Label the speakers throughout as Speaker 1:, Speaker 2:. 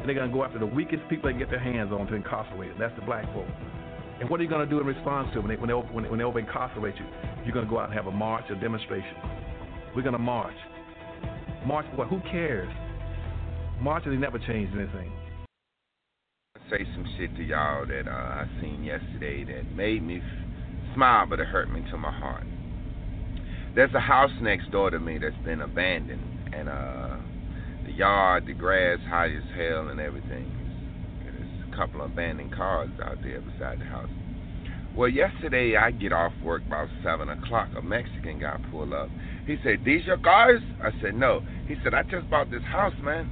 Speaker 1: And they're going to go after the weakest people they can get their hands on to incarcerate. That's the black folk. And what are you going to do in response to it when they, when they, when they, when they over incarcerate you? You're going to go out and have a march, a demonstration. We're going to march. March what? Who cares? Marches never changed anything I
Speaker 2: say some shit to y'all that uh, I seen yesterday that made me f- smile, but it hurt me to my heart. There's a house next door to me that's been abandoned, and uh, the yard, the grass high as hell, and everything. There's a couple of abandoned cars out there beside the house. Well, yesterday I get off work about seven o'clock. A Mexican guy pulled up. He said, "These your cars?" I said, "No." He said, "I just bought this house, man."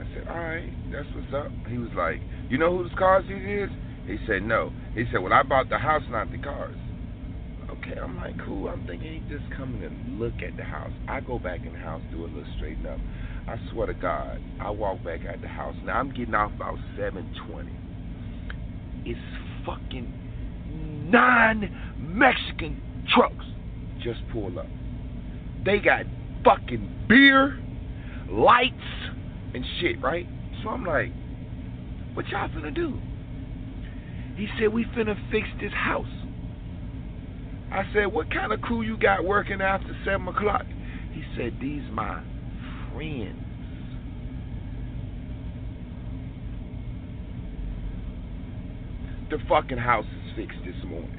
Speaker 2: I said, "All right, that's what's up." He was like, you know whose cars these is? He said, no. He said, well, I bought the house, not the cars. Okay, I'm like, cool. I'm thinking he just coming to look at the house. I go back in the house, do a little straighten up. I swear to God, I walk back at the house. Now I'm getting off about 7:20. It's fucking nine Mexican trucks just pull up. They got fucking beer, lights, and shit, right? So I'm like, what y'all finna do? He said, We finna fix this house. I said, What kind of crew you got working after 7 o'clock? He said, These my friends. The fucking house is fixed this morning.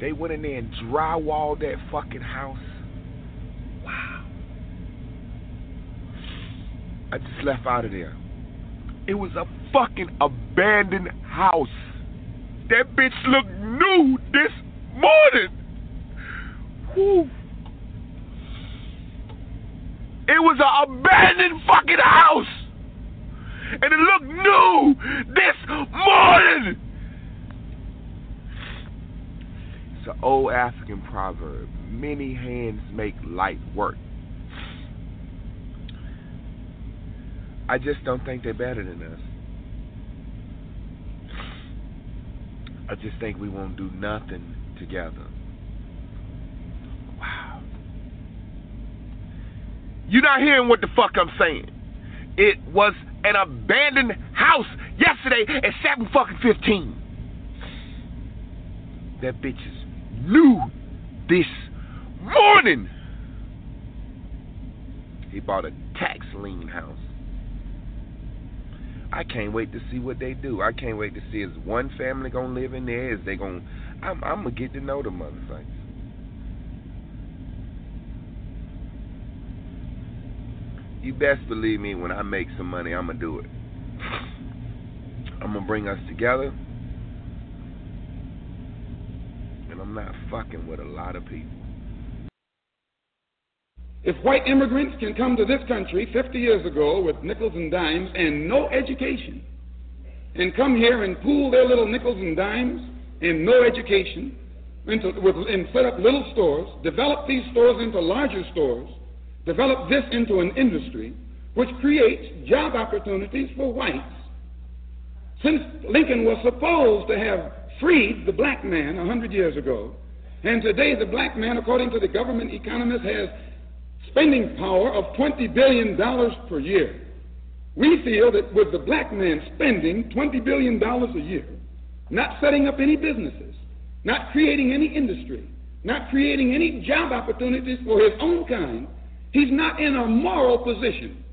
Speaker 2: They went in there and drywalled that fucking house. Wow. I just left out of there. It was a fucking abandoned house. That bitch looked new this morning. Whew. It was an abandoned fucking house. And it looked new this morning. It's an old African proverb many hands make light work. I just don't think they're better than us. I just think we won't do nothing together. Wow. You're not hearing what the fuck I'm saying. It was an abandoned house yesterday at 7 fucking 15. That bitches knew this morning. He bought a tax lien house. I can't wait to see what they do. I can't wait to see is one family gonna live in there? Is they gonna? I'm, I'm gonna get to know the motherfuckers. You best believe me. When I make some money, I'm gonna do it. I'm gonna bring us together, and I'm not fucking with a lot of people.
Speaker 3: If white immigrants can come to this country 50 years ago with nickels and dimes and no education, and come here and pool their little nickels and dimes and no education, into, with, and set up little stores, develop these stores into larger stores, develop this into an industry which creates job opportunities for whites. Since Lincoln was supposed to have freed the black man 100 years ago, and today the black man, according to the government economist, has spending power of $20 billion per year. We feel that with the black man spending $20 billion a year, not setting up any businesses, not creating any industry, not creating any job opportunities for his own kind, he's not in a moral position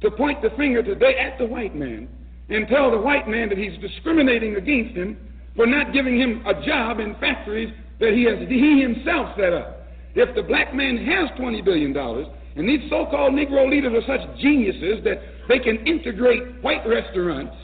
Speaker 3: to point the finger today at the white man and tell the white man that he's discriminating against him for not giving him a job in factories that he has he himself set up. If the black man has $20 billion, and these so called Negro leaders are such geniuses that they can integrate white restaurants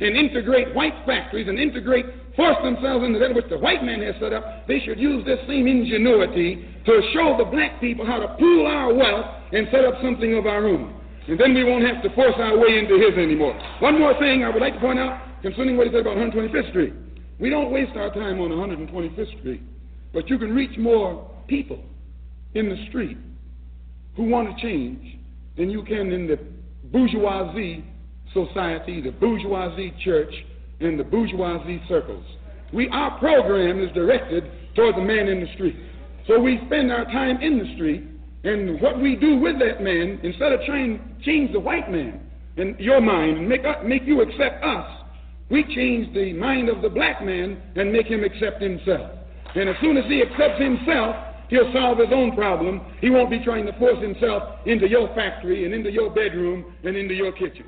Speaker 3: and integrate white factories and integrate, force themselves into that which the white man has set up, they should use this same ingenuity to show the black people how to pool our wealth and set up something of our own. And then we won't have to force our way into his anymore. One more thing I would like to point out concerning what he said about 125th Street. We don't waste our time on 125th Street, but you can reach more people in the street who want to change than you can in the bourgeoisie society, the bourgeoisie church, and the bourgeoisie circles. We, our program is directed toward the man in the street. So we spend our time in the street, and what we do with that man, instead of trying to change the white man in your mind and make, uh, make you accept us, we change the mind of the black man and make him accept himself. And as soon as he accepts himself, He'll solve his own problem. He won't be trying to force himself into your factory and into your bedroom and into your kitchen.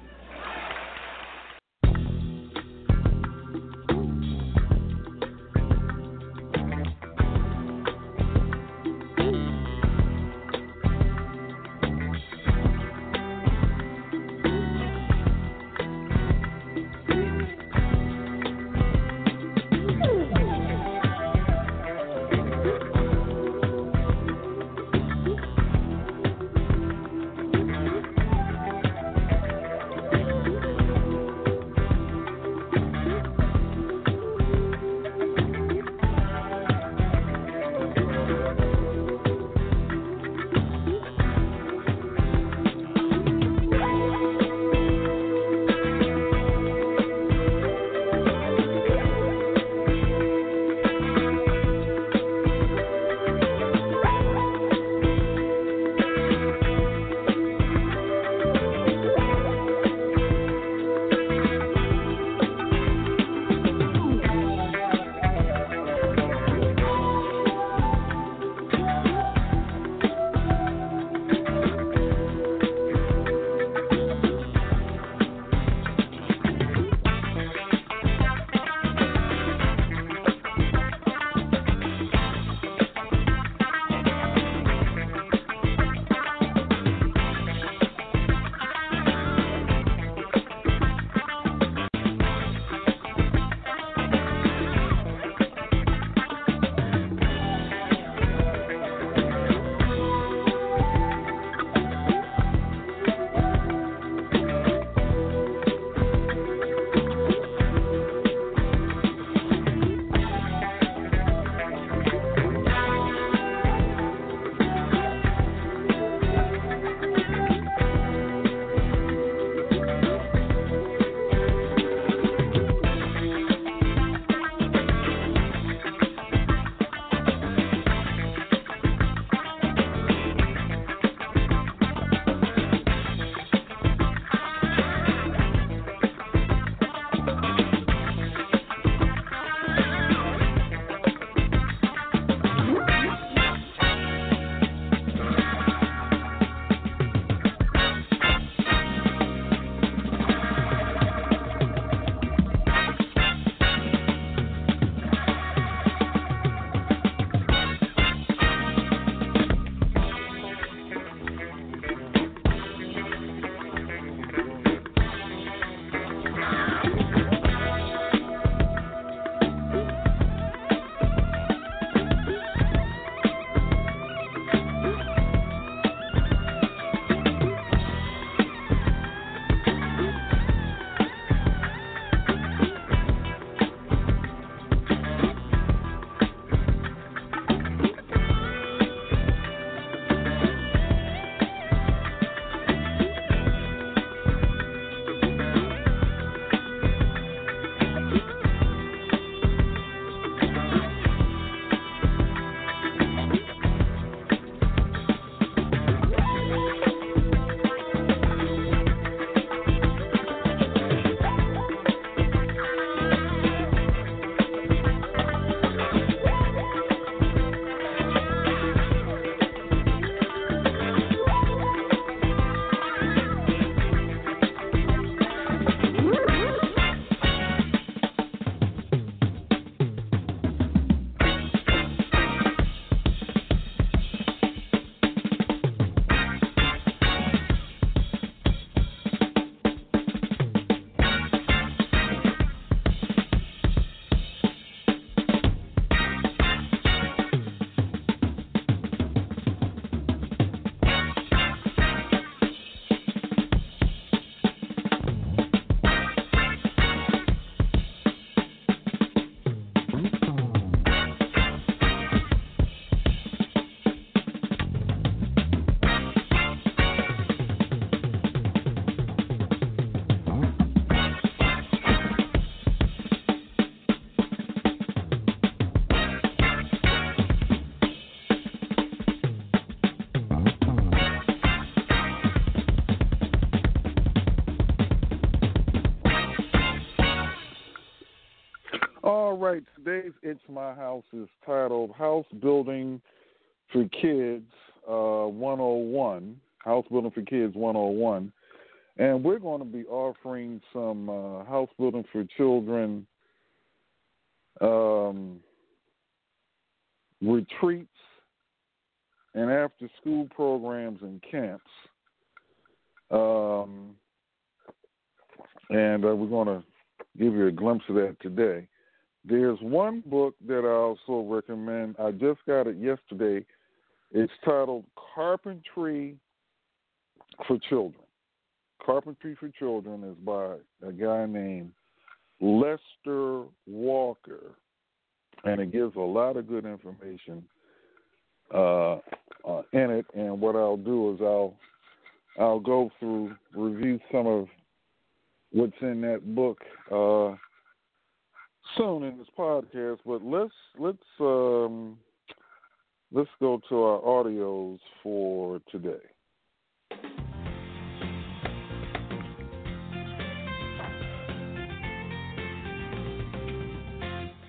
Speaker 4: Today's It's My House is titled House Building for Kids uh, 101. House Building for Kids 101. And we're going to be offering some uh, house building for children um, retreats and after school programs and camps. Um, and uh, we're going to give you a glimpse of that today. There's one book that I also recommend. I just got it yesterday. It's titled Carpentry for Children. Carpentry for Children is by a guy named Lester Walker, and it gives a lot of good information uh, uh, in it. And what I'll do is I'll I'll go through review some of what's in that book uh, soon in this podcast. But let's let's um, let's go to our audios for today.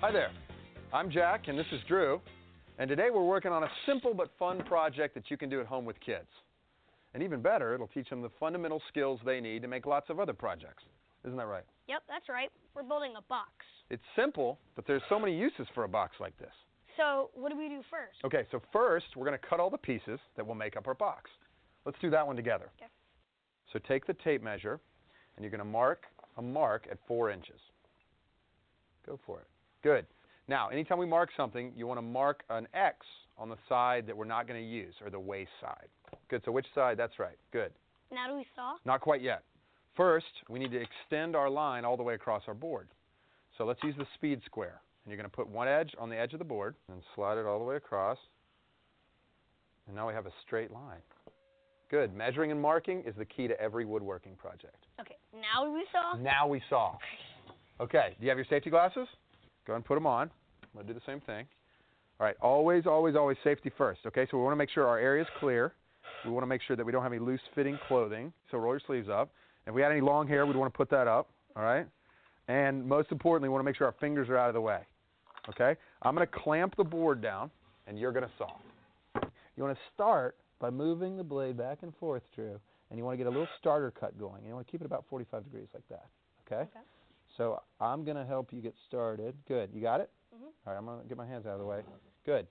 Speaker 5: Hi there. I'm Jack, and this is Drew. And today we're working on a simple but fun project that you can do at home with kids. And even better, it'll teach them the fundamental skills they need to make lots of other projects. Isn't that right?
Speaker 6: Yep, that's right. We're building a box.
Speaker 5: It's simple, but there's so many uses for a box like this.
Speaker 6: So, what do we do first?
Speaker 5: Okay, so first we're going to cut all the pieces that will make up our box. Let's do that one together.
Speaker 6: Okay.
Speaker 5: So take the tape measure, and you're going to mark a mark at four inches. Go for it. Good. Now, anytime we mark something, you want to mark an X on the side that we're not going to use, or the waste side. Good. So which side? That's right. Good.
Speaker 6: Now do we saw?
Speaker 5: Not quite yet. First, we need to extend our line all the way across our board. So let's use the speed square. And you're going to put one edge on the edge of the board and slide it all the way across. And now we have a straight line. Good. Measuring and marking is the key to every woodworking project.
Speaker 6: Okay, now we saw?
Speaker 5: Now we saw. Okay, do you have your safety glasses? Go ahead and put them on. I'm going to do the same thing. All right, always, always, always safety first. Okay, so we want to make sure our area is clear. We want to make sure that we don't have any loose fitting clothing. So roll your sleeves up. If we had any long hair, we'd want to put that up. All right? And most importantly, we want to make sure our fingers are out of the way. Okay? I'm going to clamp the board down, and you're going to saw. You want to start by moving the blade back and forth, Drew, and you want to get a little starter cut going. And you want to keep it about 45 degrees like that. Okay?
Speaker 6: Okay.
Speaker 5: So I'm going to help you get started. Good. You got it?
Speaker 6: Mhm.
Speaker 5: All right, I'm going to get my hands out of the way. Good.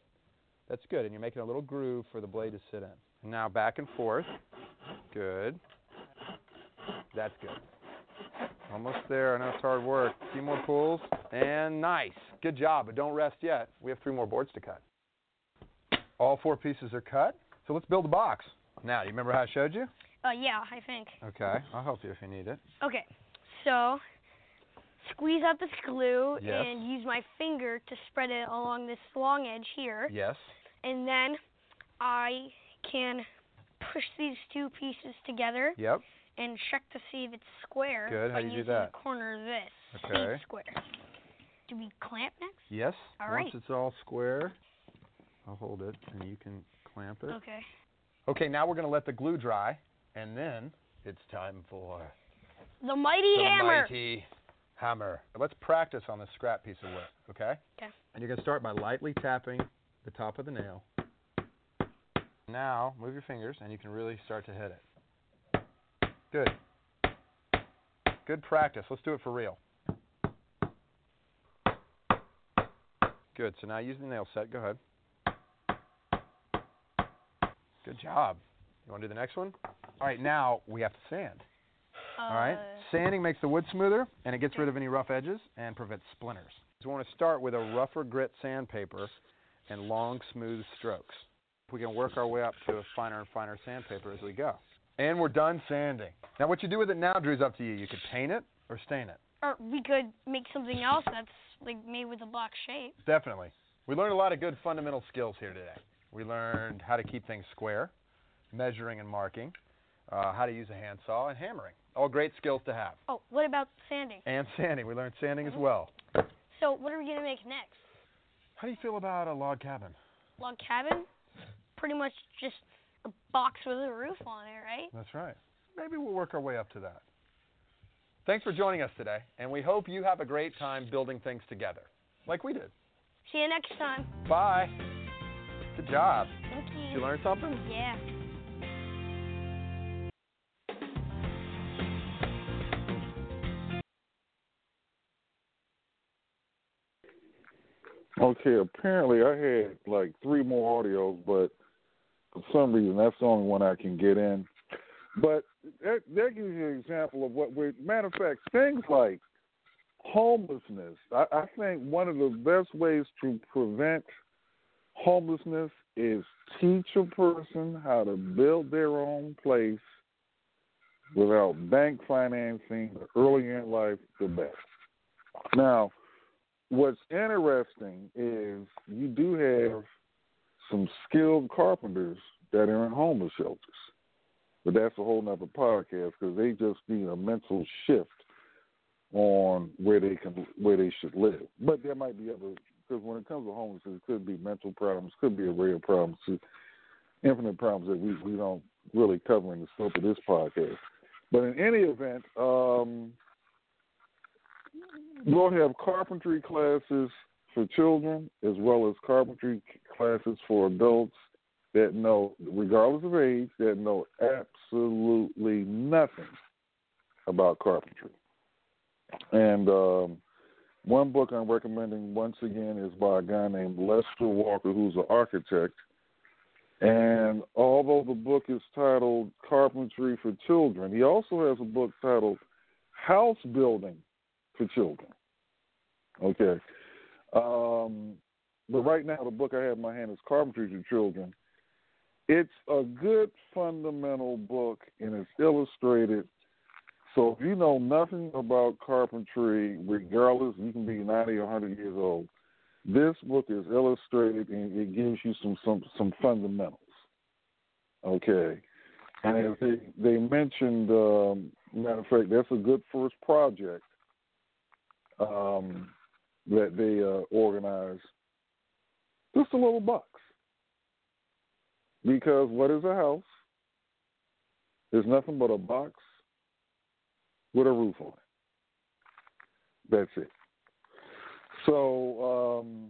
Speaker 5: That's good. And you're making a little groove for the blade to sit in. And now back and forth. Good. That's good. Almost there. I know it's hard work. A few more pulls. And nice. Good job. But don't rest yet. We have three more boards to cut. All four pieces are cut. So let's build a box. Now, do you remember how I showed you?
Speaker 6: Uh, yeah, I think.
Speaker 5: Okay. I'll help you if you need it.
Speaker 6: Okay, so squeeze out this glue
Speaker 5: Yes.
Speaker 6: and use my finger to spread it along this long edge here.
Speaker 5: Yes.
Speaker 6: And then I can push these two pieces together
Speaker 5: Yep.
Speaker 6: And check to see if it's square
Speaker 5: Good. How do you do that?
Speaker 6: the corner of this.
Speaker 5: Okay.
Speaker 6: square. Do we clamp next?
Speaker 5: Yes.
Speaker 6: All
Speaker 5: Once
Speaker 6: right.
Speaker 5: it's all square, I'll hold it and you can clamp it.
Speaker 6: Okay.
Speaker 5: Okay, now we're going to let the glue dry, and then it's time for
Speaker 6: The mighty
Speaker 5: the
Speaker 6: hammer.
Speaker 5: mighty hammer. Let's practice on this scrap piece of wood, okay?
Speaker 6: Okay.
Speaker 5: And you're going to start by lightly tapping the top of the nail. Now, move your fingers, and you can really start to hit it. Good. Good practice. Let's do it for real. Good. So now use the nail set. Go ahead. Good job. You want to do the next one? All right, now we have to sand. All right.
Speaker 6: Uh,
Speaker 5: Sanding makes the wood smoother and it gets rid of any rough edges and prevents splinters. So we want to start with a rougher grit sandpaper and long, smooth strokes. We can work our way up to a finer and finer sandpaper as we go. And we're done sanding. Now, what you do with it now, Drew, is up to you. You could paint it or stain it.
Speaker 6: Or we could make something else that's like made with a block shape.
Speaker 5: Definitely. We learned a lot of good fundamental skills here today. We learned how to keep things square, measuring and marking, uh, how to use a handsaw, and hammering. All great skills to have.
Speaker 6: Oh, what about sanding?
Speaker 5: And sanding. We learned sanding as well.
Speaker 6: So what are we gonna make next?
Speaker 5: How do you feel about a log cabin?
Speaker 6: Log cabin? Pretty much just a box with a roof on it, right?
Speaker 5: That's right. Maybe we'll work our way up to that. Thanks for joining us today, and we hope you have a great time building things together. like we did.
Speaker 6: See you next time.
Speaker 5: Bye. Good job.
Speaker 6: Thank you.
Speaker 5: Did
Speaker 6: you.
Speaker 5: you learn something?
Speaker 6: Yeah.
Speaker 4: Okay, apparently I had like three more audios, but for some reason that's the only one I can get in. But that, that gives you an example of what we're. Matter of fact, things like homelessness. I, I think one of the best ways to prevent homelessness is teach a person how to build their own place without bank financing. Earlier in life, the better. Now, what's interesting is you do have some skilled carpenters that are in homeless shelters. But that's a whole nother podcast because they just need a mental shift on where they can where they should live. But there might be other because when it comes to homelessness, it could be mental problems, could be a of problems, infinite problems that we we don't really cover in the scope of this podcast. But in any event, um, we'll have carpentry classes for children as well as carpentry classes for adults that know, regardless of age, that know absolutely nothing about carpentry. And um, one book I'm recommending once again is by a guy named Lester Walker, who's an architect. And although the book is titled Carpentry for Children, he also has a book titled House Building for Children. Okay. Um, but right now, the book I have in my hand is Carpentry for Children. It's a good fundamental book and it's illustrated. So if you know nothing about carpentry, regardless, you can be 90 or 100 years old. This book is illustrated and it gives you some some some fundamentals. Okay, and they they mentioned, um, matter of fact, that's a good first project um, that they uh, organized. Just a little box. Because what is a house? It's nothing but a box with a roof on it. That's it. So um,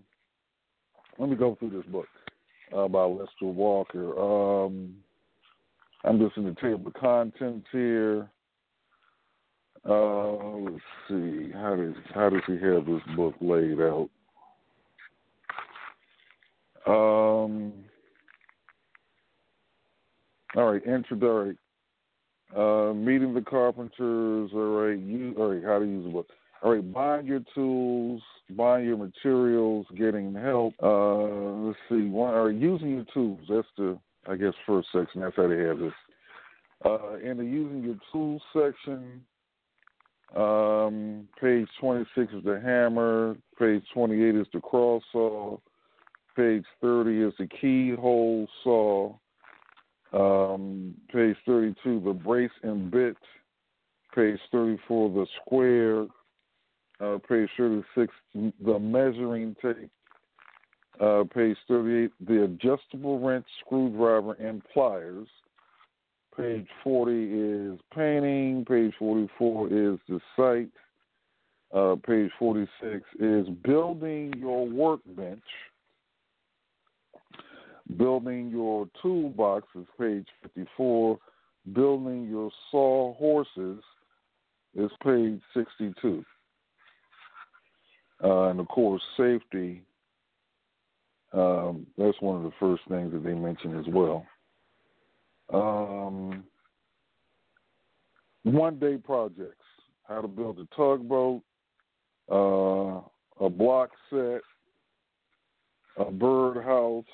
Speaker 4: let me go through this book uh, by Lester Walker. Um, I'm just in the table of contents here. Uh, let's see how does how does he have this book laid out? Um, all right, introductory. Uh, meeting the carpenters. All right, you. All right, how to use the book. All right, buying your tools, buying your materials, getting help. Uh, let's see. One, all right, using your tools. That's the, I guess, first section. That's how they have this. Uh, in the using your tools section, um, page 26 is the hammer. Page 28 is the cross saw. Page 30 is the keyhole saw. Um, page 32, the brace and bit. Page 34, the square. Uh, page 36, the measuring tape. Uh, page 38, the adjustable wrench, screwdriver, and pliers. Page 40 is painting. Page 44 is the site. Uh, page 46 is building your workbench. Building your toolbox is page 54. Building your saw horses is page 62. Uh, and of course, safety, um, that's one of the first things that they mention as well. Um, one day projects how to build a tugboat, uh, a block set, a bird house,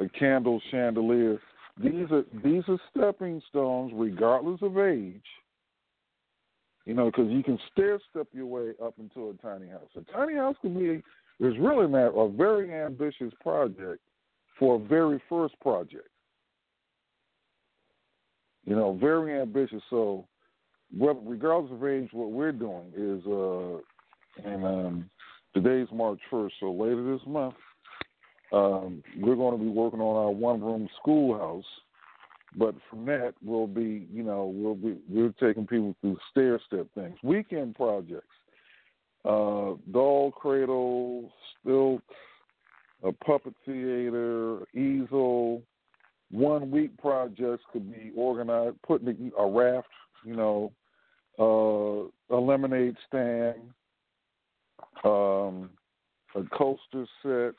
Speaker 4: a candle chandelier. These are these are stepping stones, regardless of age. You know, because you can stair step your way up into a tiny house. A tiny house can be is really not a very ambitious project for a very first project. You know, very ambitious. So, regardless of age, what we're doing is, uh, and um, today's March 1st, so later this month, um, we're going to be working on our one-room schoolhouse. But from that, we'll be, you know, we'll be we're taking people through stair step things, weekend projects. uh, doll cradle, stilt, a puppet theater, easel. One week projects could be organized, putting a raft, you know, uh, a lemonade stand, um, a coaster set.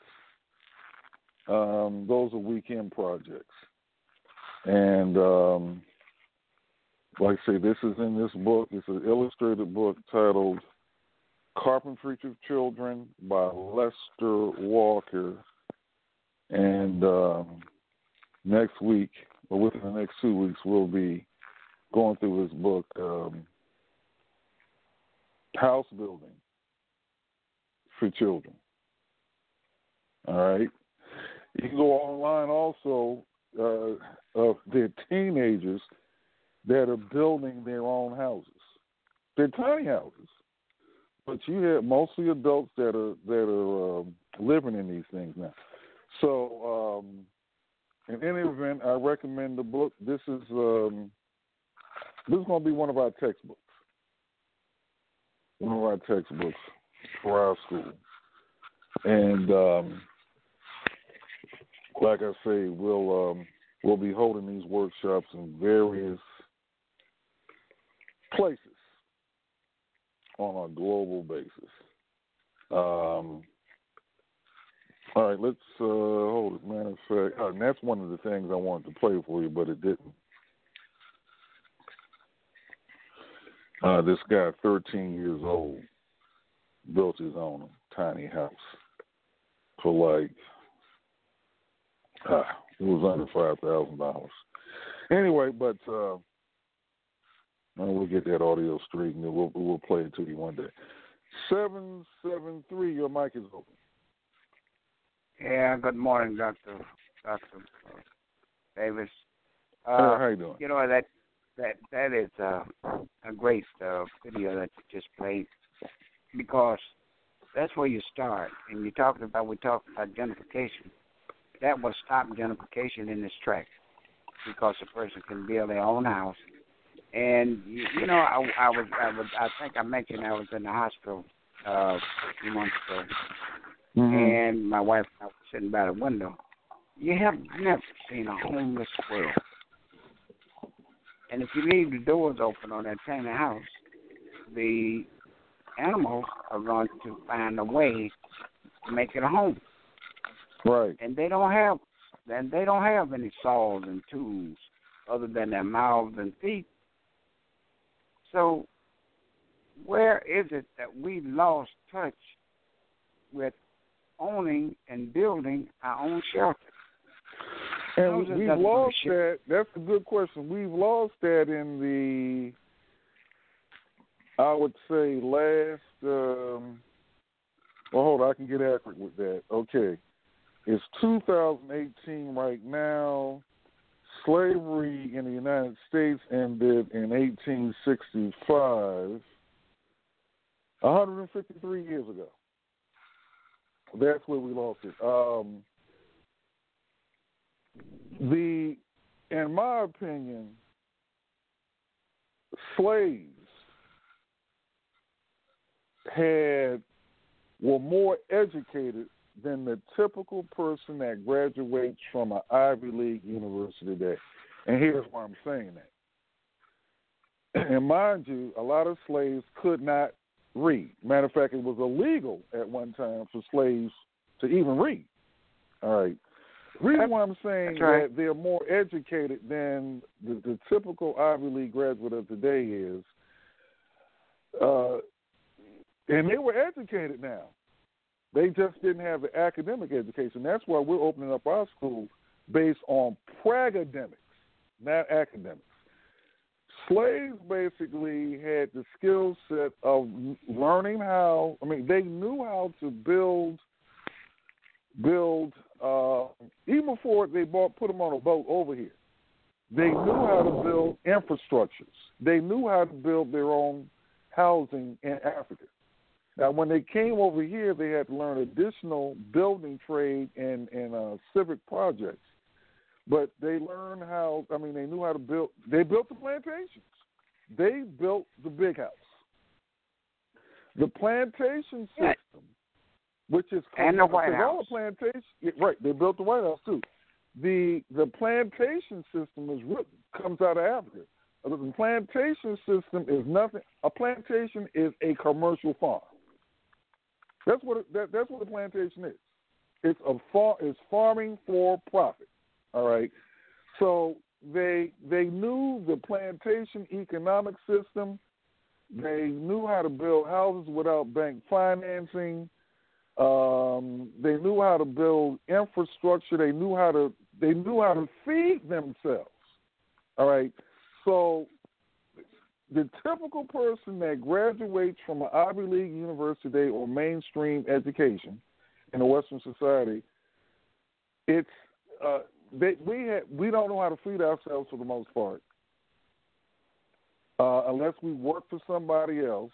Speaker 4: Um, those are weekend projects. And um, like I say, this is in this book. It's an illustrated book titled Carpentry to Children by Lester Walker. And um, next week, or within the next two weeks, we'll be going through his book, um, House Building for Children. All right. You can go online also. Uh, of their teenagers that are building their own houses. They're tiny houses, but you have mostly adults that are that are um, living in these things now. So, um, in any event, I recommend the book. This is um, this is going to be one of our textbooks. One of our textbooks for our school, and um, like I say, we'll um, we'll be holding these workshops in various places on a global basis. Um, all right, let's uh, hold it. Matter of fact, uh, and that's one of the things I wanted to play for you, but it didn't. Uh, this guy, 13 years old, built his own tiny house for like uh, it was under five thousand dollars. Anyway, but uh, we'll get that audio straight and we'll we'll play it to you one day. Seven seven three, your mic is open.
Speaker 7: Yeah, good morning, Doctor Doctor Davis.
Speaker 4: Uh, how you doing?
Speaker 7: You know that that that is uh, a great uh, video that you just played because that's where you start. And you're talking about we talked about gentrification that will stop gentrification in this track because a person can build their own house. And you, you know, I, I was, I was, I think I mentioned I was in the hospital uh, a few months ago,
Speaker 4: mm-hmm.
Speaker 7: and my wife and I was sitting by the window. You have never seen a homeless squirrel. And if you leave the doors open on that tiny house, the animals are going to find a way to make it a home.
Speaker 4: Right.
Speaker 7: And they don't have and they don't have any saws and tools other than their mouths and feet. So where is it that we lost touch with owning and building our own shelter?
Speaker 4: And we've lost that. That's a good question. We've lost that in the, I would say, last. Um, well, hold on. I can get accurate with that. Okay. It's 2018 right now. Slavery in the United States ended in 1865, 153 years ago. That's where we lost it. Um, the, in my opinion, slaves had were more educated than the typical person that graduates from an Ivy League university today. And here's why I'm saying that. And mind you, a lot of slaves could not read. Matter of fact, it was illegal at one time for slaves to even read. All right. The reason why I'm saying
Speaker 7: right.
Speaker 4: that they're more educated than the, the typical Ivy League graduate of today is, uh, and they were educated now. They just didn't have the academic education. That's why we're opening up our schools based on pragademics, not academics. Slaves basically had the skill set of learning how. I mean, they knew how to build, build. Uh, even before they bought, put them on a boat over here, they knew how to build infrastructures. They knew how to build their own housing in Africa. Now, when they came over here, they had to learn additional building trade and and uh, civic projects. But they learned how. I mean, they knew how to build. They built the plantations. They built the big house. The plantation system, which is
Speaker 7: And the White House.
Speaker 4: plantation, right? They built the White House too. The the plantation system is written, comes out of Africa. The plantation system is nothing. A plantation is a commercial farm. That's what that, that's what the plantation is. It's a far it's farming for profit. All right. So they they knew the plantation economic system. They knew how to build houses without bank financing. Um, they knew how to build infrastructure. They knew how to they knew how to feed themselves. All right. So the typical person that graduates from an Ivy League university or mainstream education in a Western society, it's uh, they, we ha we don't know how to feed ourselves for the most part, uh, unless we work for somebody else,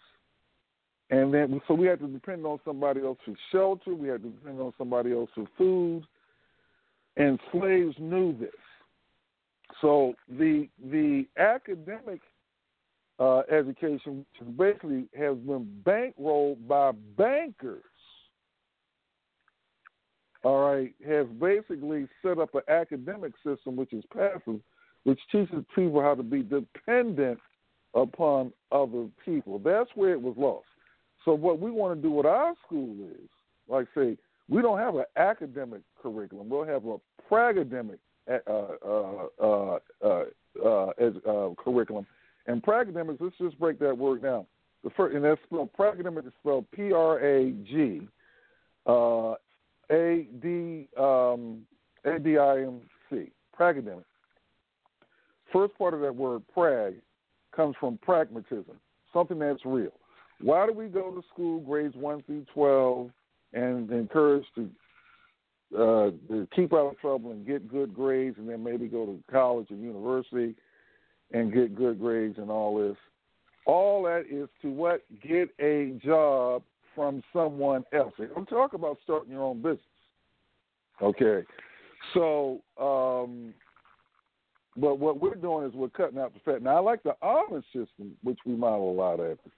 Speaker 4: and then so we have to depend on somebody else for shelter. We have to depend on somebody else for food, and slaves knew this. So the the academic uh, education, which basically has been bankrolled by bankers, all right, has basically set up an academic system which is passive, which teaches people how to be dependent upon other people. That's where it was lost. So what we want to do with our school is, like say, we don't have an academic curriculum. We'll have a pragademic uh, uh, uh, uh, uh, uh, curriculum. And pragademics, let's just break that word down. The first, and that's spelled pragademic is spelled P R A G uh, A D um, A D I M C. Pragademic. First part of that word prag comes from pragmatism, something that's real. Why do we go to school grades one through twelve and encouraged to uh, to keep out of trouble and get good grades, and then maybe go to college or university and get good grades and all this. All that is to what? Get a job from someone else. I'm talking about starting your own business. Okay. So, um, but what we're doing is we're cutting out the fat. Now, I like the honor system, which we model a lot after.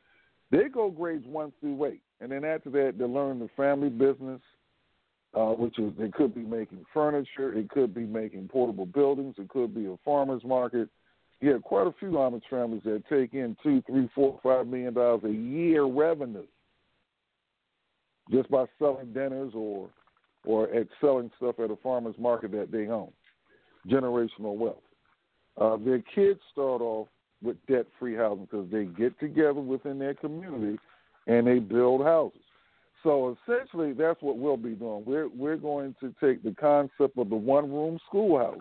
Speaker 4: They go grades one through eight, and then after that, they learn the family business, uh, which is it could be making furniture, it could be making portable buildings, it could be a farmer's market. You have quite a few Amish families that take in two, three, four, five million dollars a year revenue just by selling dinners or or at selling stuff at a farmer's market that they own. Generational wealth. Uh, their kids start off with debt-free housing because they get together within their community and they build houses. So essentially, that's what we'll be doing. We're we're going to take the concept of the one-room schoolhouse,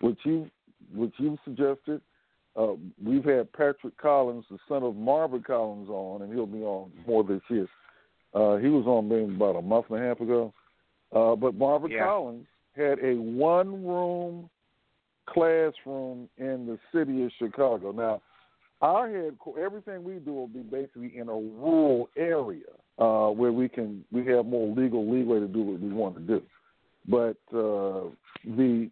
Speaker 4: which you which you suggested. Uh, we've had Patrick Collins, the son of Margaret Collins, on, and he'll be on more this year. Uh, he was on maybe about a month and a half ago. Uh, but Margaret
Speaker 7: Yeah.
Speaker 4: Collins had a one-room classroom in the city of Chicago. Now, our head, everything we do will be basically in a rural area uh, where we can we have more legal leeway to do what we want to do. But uh, the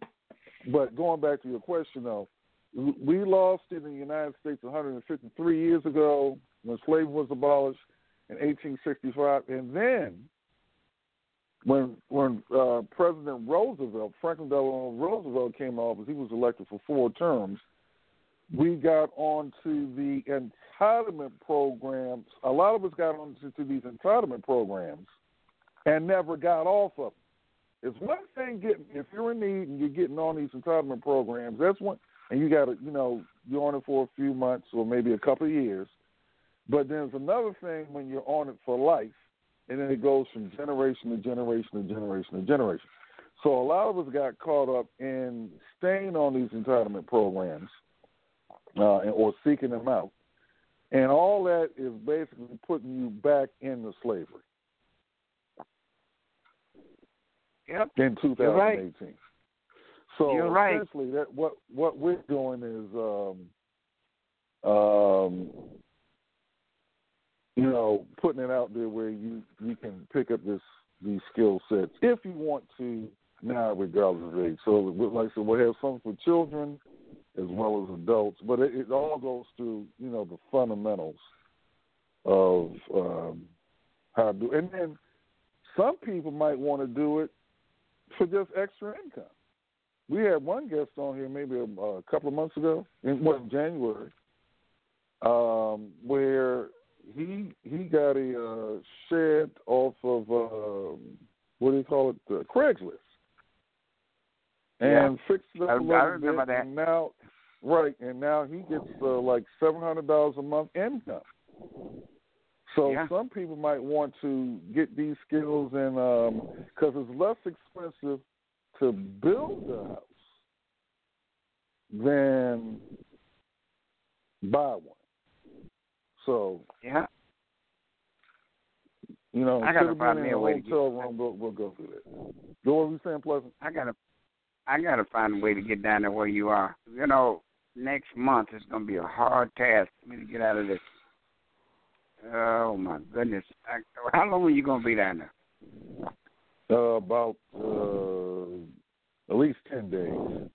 Speaker 4: but going back to your question though, we lost in the United States 153 years ago when slavery was abolished in 1865, and then when when uh, President Roosevelt, Franklin Delano Roosevelt, came to office, he was elected for four terms. We got onto the entitlement programs. A lot of us got onto to these entitlement programs and never got off of them. It's one thing getting if you're in need and you're getting on these entitlement programs. That's one, and you got to you know you're on it for a few months or maybe a couple of years. But then there's another thing when you're on it for life, and then it goes from generation to generation to generation to generation. So a lot of us got caught up in staying on these entitlement programs uh, or seeking them out, and all that is basically putting you back into slavery
Speaker 7: Yep.
Speaker 4: in 2018.
Speaker 7: You're right.
Speaker 4: So
Speaker 7: You're right.
Speaker 4: essentially, that what what we're doing is, um, um, you know, putting it out there where you you can pick up this these skill sets if you want to now, regardless of age. So, like I said, we'll have some for children as well as adults, but it, it all goes through you know the fundamentals of um, how to do. And then some people might want to do it for just extra income. We had one guest on here maybe a, a couple of months ago, in what January, um, where he he got a uh, shed off of uh, what do you call it, uh, Craigslist, and
Speaker 7: Yeah.
Speaker 4: fixed it up
Speaker 7: I-
Speaker 4: a
Speaker 7: I
Speaker 4: little
Speaker 7: remember
Speaker 4: bit.
Speaker 7: that.
Speaker 4: And now, right, and now he gets uh, like seven hundred dollars a month income. So
Speaker 7: Yeah.
Speaker 4: some people might want to get these skills and um, because it's less expensive to build a house than buy one. So
Speaker 7: Yeah.
Speaker 4: you know,
Speaker 7: I gotta find me a
Speaker 4: a
Speaker 7: way to get-
Speaker 4: room, we'll, we'll go through that. Go what were you saying, Pleasant?
Speaker 7: I gotta, I gotta find a way to get down there where you are. You know, next month is gonna be a hard task for me to get out of this. Oh my goodness! I, how long are you gonna be down there?
Speaker 4: Uh, about uh, at least ten days.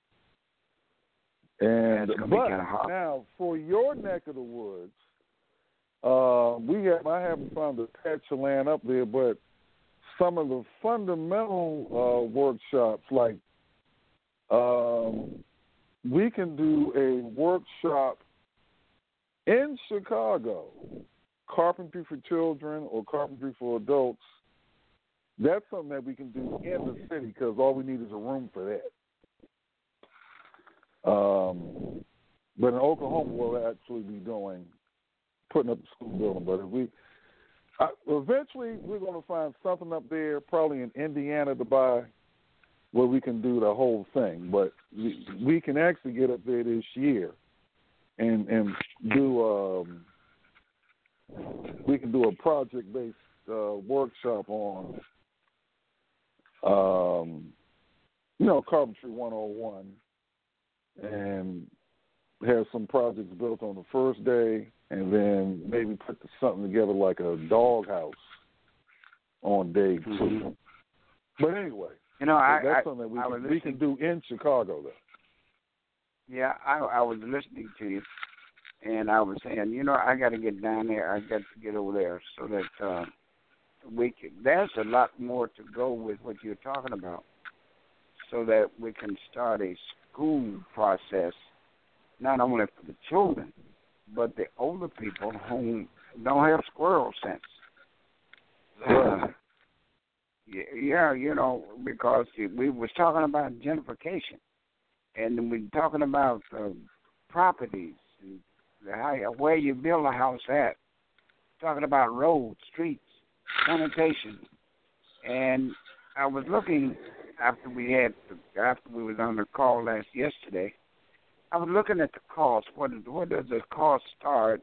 Speaker 4: And but now for your neck of the woods, uh, we have I haven't found a patch of land up there, but some of the fundamental uh, workshops, like um, we can do a workshop in Chicago, carpentry for children or carpentry for adults. That's something that we can do in the city because all we need is a room for that. Um, but in Oklahoma, we'll actually be doing putting up a school building. But if we I, eventually we're going to find something up there, probably in Indiana, to buy where we can do the whole thing. But we, we can actually get up there this year and and do um, we can do a project based uh, workshop on um, you know carpentry 101 and have some projects built on the first day and then maybe put something together like a dog house on day 2
Speaker 7: Mhm.
Speaker 4: But anyway,
Speaker 7: You know, I,
Speaker 4: that's
Speaker 7: I,
Speaker 4: something that we can, we can do in Chicago though.
Speaker 7: Yeah, I I was listening to you, and I was saying, you know, I got to get down there. I got to get over there so that uh, we can. There's a lot more to go with what you're talking about, so that we can start a school process, not only for the children, but the older people who don't have squirrel sense. Uh, yeah, you know, because we was talking about gentrification and we're talking about uh, properties how, where you build a house at. Talking about roads, streets, sanitation, and I was looking after we had after we was on the call last yesterday. I was looking at the cost. What is, where does the cost start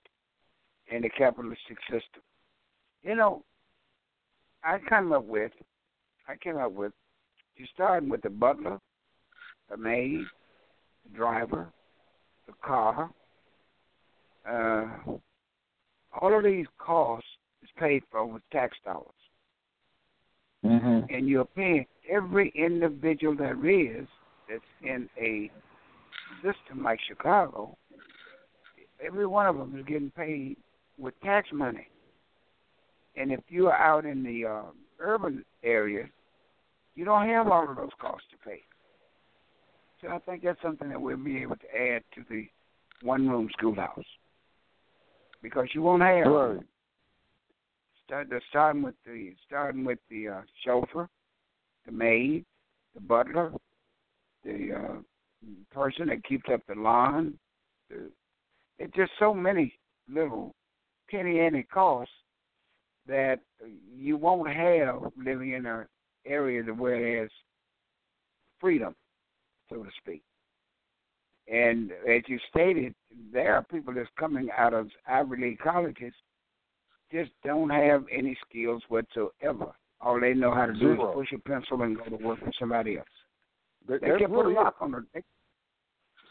Speaker 7: in the capitalistic system? You know, I come up with, I came up with, you start with the butler, the maid, the driver, the car. Uh, all of these costs is paid for with tax dollars,
Speaker 4: Mm-hmm.
Speaker 7: and you're paying every individual there is that's in a system like Chicago. Every one of them is getting paid with tax money, and if you are out in the uh, urban areas, you don't have all of those costs to pay. So I think that's something that we'll be able to add to the one-room schoolhouse because you won't have
Speaker 4: Right.
Speaker 7: start starting with the starting with the uh, chauffeur, the maid, the butler, the uh, person that keeps up the lawn. The, it's just so many little penny ante costs that you won't have living in an area where there's freedom, so to speak. And as you stated, there are people that's coming out of Ivy League colleges just don't have any skills whatsoever. All they know how to do
Speaker 4: Zero.
Speaker 7: is push a pencil and go to work for somebody else.
Speaker 4: That,
Speaker 7: They can't put a lock on the. They,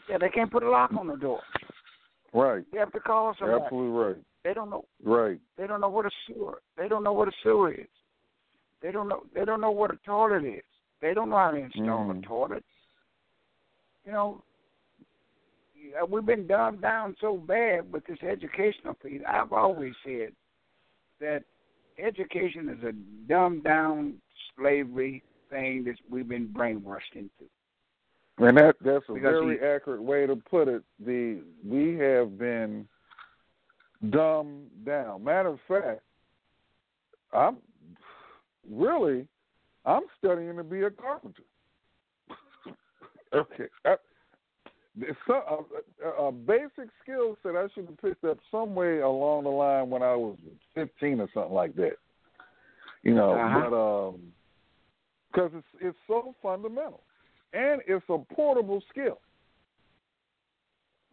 Speaker 7: yeah, they can't put a lock on the door.
Speaker 4: right.
Speaker 7: They have to call somebody.
Speaker 4: Absolutely right.
Speaker 7: They don't know.
Speaker 4: Right.
Speaker 7: They don't know what a sewer. They don't know what a sewer is. They don't know. They don't know what a toilet is. They don't know how to install
Speaker 4: Mhm.
Speaker 7: a toilet. You know, Uh, we've been dumbed down so bad with this educational piece. I've always said that education is a dumbed down slavery thing that we've been brainwashed into.
Speaker 4: And that that's a
Speaker 7: Because
Speaker 4: very accurate way to put it. The we have been dumbed down. Matter of fact, I'm really I'm studying to be a carpenter. okay. I, it's so, a, a basic skill set I should have picked up somewhere along the line when I was 15 or something like that. You know,
Speaker 7: Uh-huh.
Speaker 4: but um, because it's it's so fundamental, and it's a portable skill.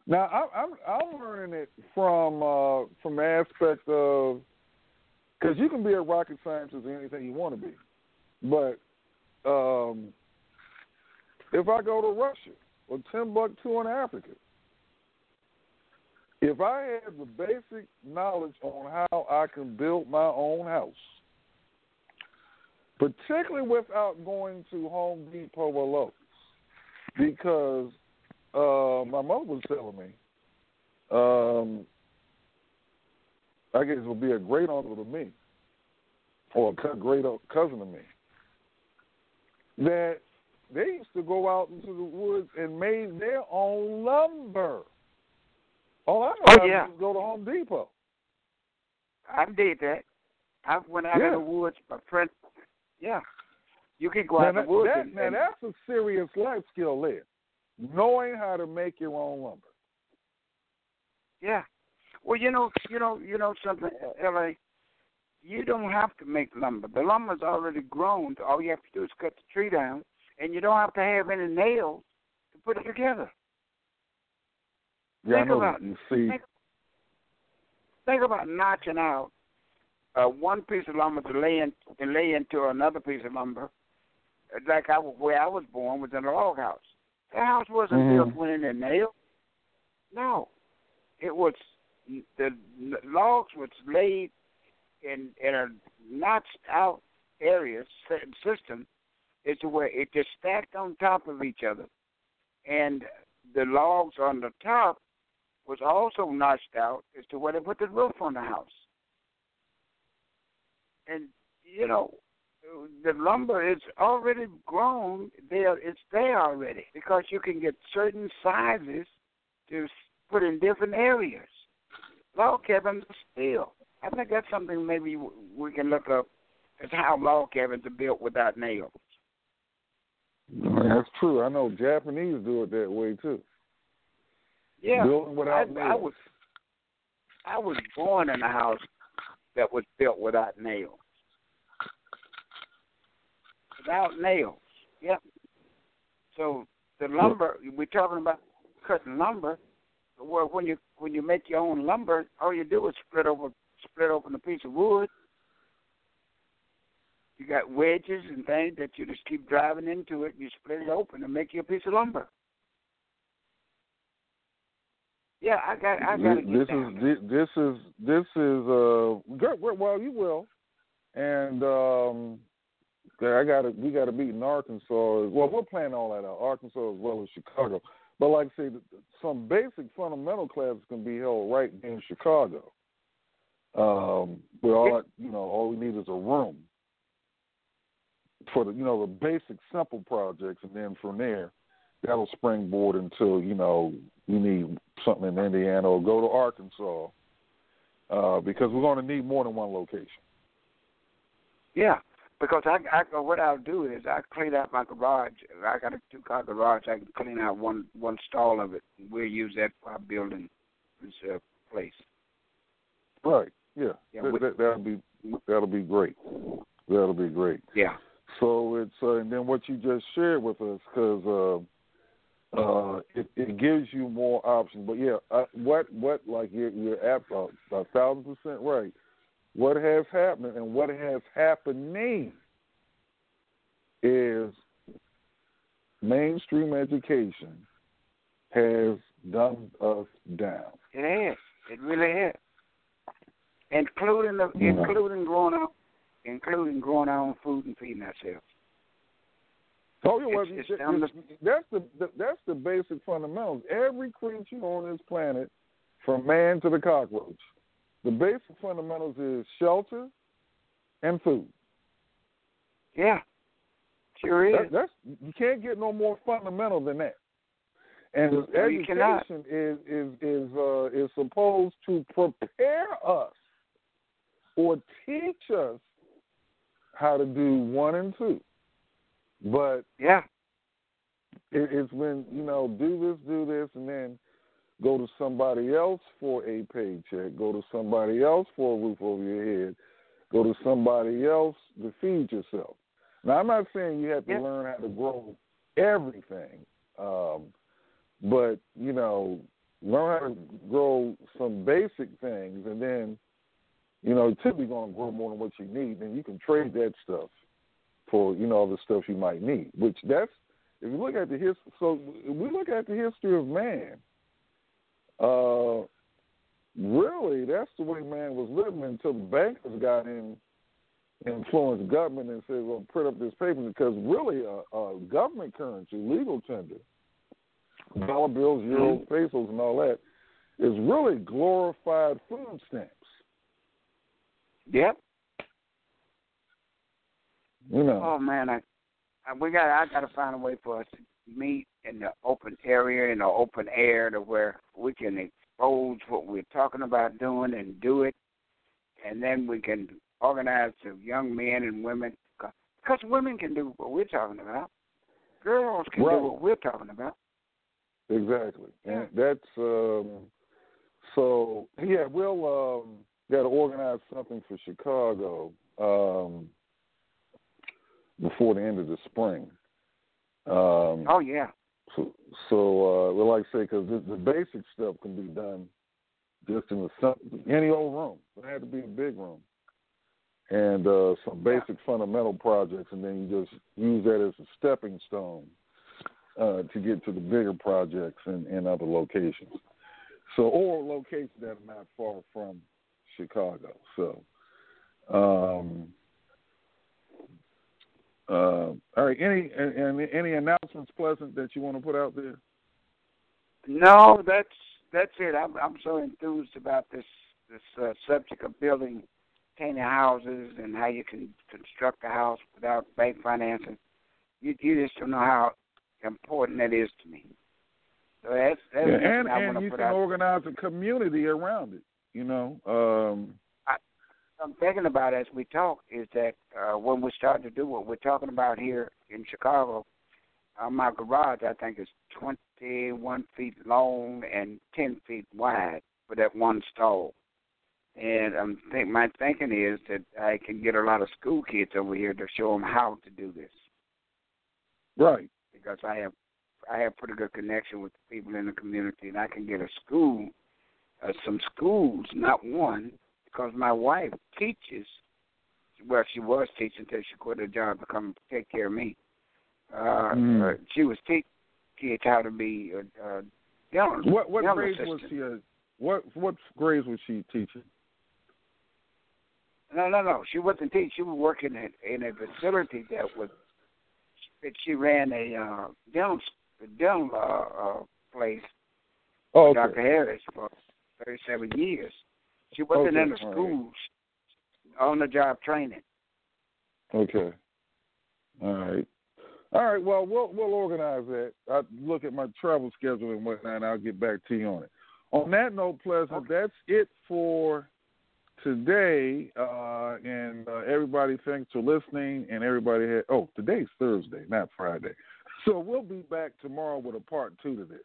Speaker 4: Now I, I'm I'm learning it from uh, from the aspect of because you can be a rocket scientist or anything you want to be, but um, if I go to Russia or Timbuktu in Africa, if I have the basic knowledge on how I can build my own house, particularly without going to Home Depot or Lowe's, because uh, my mother was telling me, um, I guess it would be a great uncle to me, or a great cousin to me, that they used to go out into the woods and made their own lumber. All I know
Speaker 7: Oh, yeah.
Speaker 4: is go to Home Depot.
Speaker 7: I did that. I went out
Speaker 4: Yeah.
Speaker 7: in the woods. My friend, yeah, you can go
Speaker 4: Now,
Speaker 7: out in the woods.
Speaker 4: that-
Speaker 7: and,
Speaker 4: now
Speaker 7: and-
Speaker 4: that's a serious life skill there, knowing how to make your own lumber.
Speaker 7: yeah. Well, you know, you know, you know something, La. You don't have to make lumber. The lumber's already grown. All you have to do is cut the tree down, and you don't have to have any nails to put it together.
Speaker 4: Yeah, I
Speaker 7: Think
Speaker 4: know.
Speaker 7: about
Speaker 4: You see,
Speaker 7: Think, think about notching out uh, one piece of lumber to lay in and lay into another piece of lumber. Like I, where I was born was in a log house. The house wasn't
Speaker 4: Mhm.
Speaker 7: built with any nails. No, it was the logs was laid in in a notched out area sy- system, is to where it just stacked on top of each other, and the logs on the top was also notched out as to where they put the roof on the house. And you know, the lumber is already grown. There, it's there already because you can get certain sizes to put in different areas. Log cabins are steel. I think that's something maybe we can look up as how log cabins are built without nails.
Speaker 4: That's true. I know Japanese do it that way too.
Speaker 7: Yeah,
Speaker 4: Building without
Speaker 7: I,
Speaker 4: nails.
Speaker 7: I was I was born in a house that was built without nails. Without nails. Yep. So the lumber we're talking about cutting lumber. Well, when you when you make your own lumber, all you do is split over split open a piece of wood. You got wedges and things that you just keep driving into it. and You split it open and make you a piece of lumber. Yeah, I got I got to
Speaker 4: This
Speaker 7: get
Speaker 4: is
Speaker 7: down.
Speaker 4: this is this is uh good. Well, you will, and um, I got to we got to beat in Arkansas. Well, we're playing all that out, Arkansas as well as Chicago. But like I say, some basic fundamental classes can be held right in Chicago. Um, where all you know, all we need is a room for the you know the basic simple projects, and then from there, that'll springboard until you know we need something in Indiana or go to Arkansas uh, because we're going to need more than one location.
Speaker 7: Yeah, because I, I what I'll do is I clean out my garage. I got a two car garage. I can clean out one one stall of it. We'll use that for our building this uh, place.
Speaker 4: Right. Yeah.
Speaker 7: Yeah,
Speaker 4: that,
Speaker 7: we-
Speaker 4: that, that'll be that'll be great. That'll be great.
Speaker 7: Yeah.
Speaker 4: So it's uh, and then what you just shared with us because uh, uh, it, it gives you more options. But yeah, uh, what what like you're you're at uh, a thousand percent right. What has happened and what has happening is mainstream education has dumbed us down.
Speaker 7: It has. It really has. Including the
Speaker 4: Yeah.
Speaker 7: including growing up, including growing our own food and feeding ourselves.
Speaker 4: Oh, yeah, well,
Speaker 7: It's- it's
Speaker 4: it's- that's the, the that's the basic fundamentals. Every creature on this planet, from man to the cockroach, the basic fundamentals is shelter and food.
Speaker 7: Yeah, sure is.
Speaker 4: That, that's you can't get no more fundamental than that. And
Speaker 7: No,
Speaker 4: education is is is uh, is supposed to prepare us or teach us how to do one and two. But
Speaker 7: yeah,
Speaker 4: it, it's when you know do this, do this, and then go to somebody else for a paycheck, go to somebody else for a roof over your head, go to somebody else to feed yourself. Now, I'm not saying you have to
Speaker 7: Yeah.
Speaker 4: learn how to grow everything, um, but you know, learn how to grow some basic things, and then you know, typically going to grow more than what you need. Then you can trade that stuff for you know all the stuff you might need. Which that's if you look at the history. So we look at the history of man. Uh, really, that's the way man was living until the bankers got in, influenced government and said, "Well, print up this paper," because really, a, a government currency, legal tender, dollar bills, euros, pesos, and all that, is really glorified food stamps.
Speaker 7: Yep.
Speaker 4: You know,
Speaker 7: Oh man, I, I we got I got to find a way for us to meet in the open area in the open air to where we can expose what we're talking about doing and do it, and then we can organize the young men and women because women can do what we're talking about, girls can
Speaker 4: Right.
Speaker 7: do what we're talking about.
Speaker 4: Exactly, and that's um, so. Yeah, we'll um, got to organize something for Chicago um, before the end of the spring. Um,
Speaker 7: Oh yeah,
Speaker 4: So, so uh, well, like I say, because the, the basic stuff can be done just in the any old room. It had to be a big room, and uh, some basic fundamental projects, and then you just use that as a stepping stone uh, to get to the bigger projects in, in other locations. So, or locations that are not far from Chicago. So, um, uh, all right. Any any any announcements, Pleasant, that you want to put out there?
Speaker 7: no, that's that's it. I'm I'm so enthused about this this uh, subject of building tiny houses and how you can construct a house without bank financing. You you just don't know how important that is to me. So that's that's
Speaker 4: Yeah, and and you can organize a community around it. You know, um,
Speaker 7: I'm thinking about as we talk is that uh, when we start to do what we're talking about here in Chicago, uh, my garage I think is 21 feet long and 10 feet wide for that one stall. And I'm think my thinking is that I can get a lot of school kids over here to show them how to do this
Speaker 4: right.
Speaker 7: because I have I have pretty good connection with the people in the community, and I can get a school, uh, some schools, not one, because my wife teaches. Well, she was teaching until she quit her job to come take care of me. Uh,
Speaker 4: Mm.
Speaker 7: uh, she was teaching kids how to be a, a dental,
Speaker 4: What what
Speaker 7: dental
Speaker 4: grades was she? Uh, what what grades was she teaching?
Speaker 7: No, no, no. She wasn't teaching. She was working in, in a facility that was. That she ran a uh, dental dental uh, uh, place
Speaker 4: Oh, okay. Dr.
Speaker 7: Harris for 37 years. She wasn't
Speaker 4: Okay,
Speaker 7: in the
Speaker 4: all right.
Speaker 7: schools, on the job training.
Speaker 4: Okay. All right. All right. Well, we'll we'll organize that. I look at my travel schedule and whatnot, and I'll get back to you on it. On that note, Pleasant, that's it for today. Uh, and uh, everybody, thanks for listening. And everybody had. Oh, today's Thursday, not Friday. So we'll be back tomorrow with a part two to this.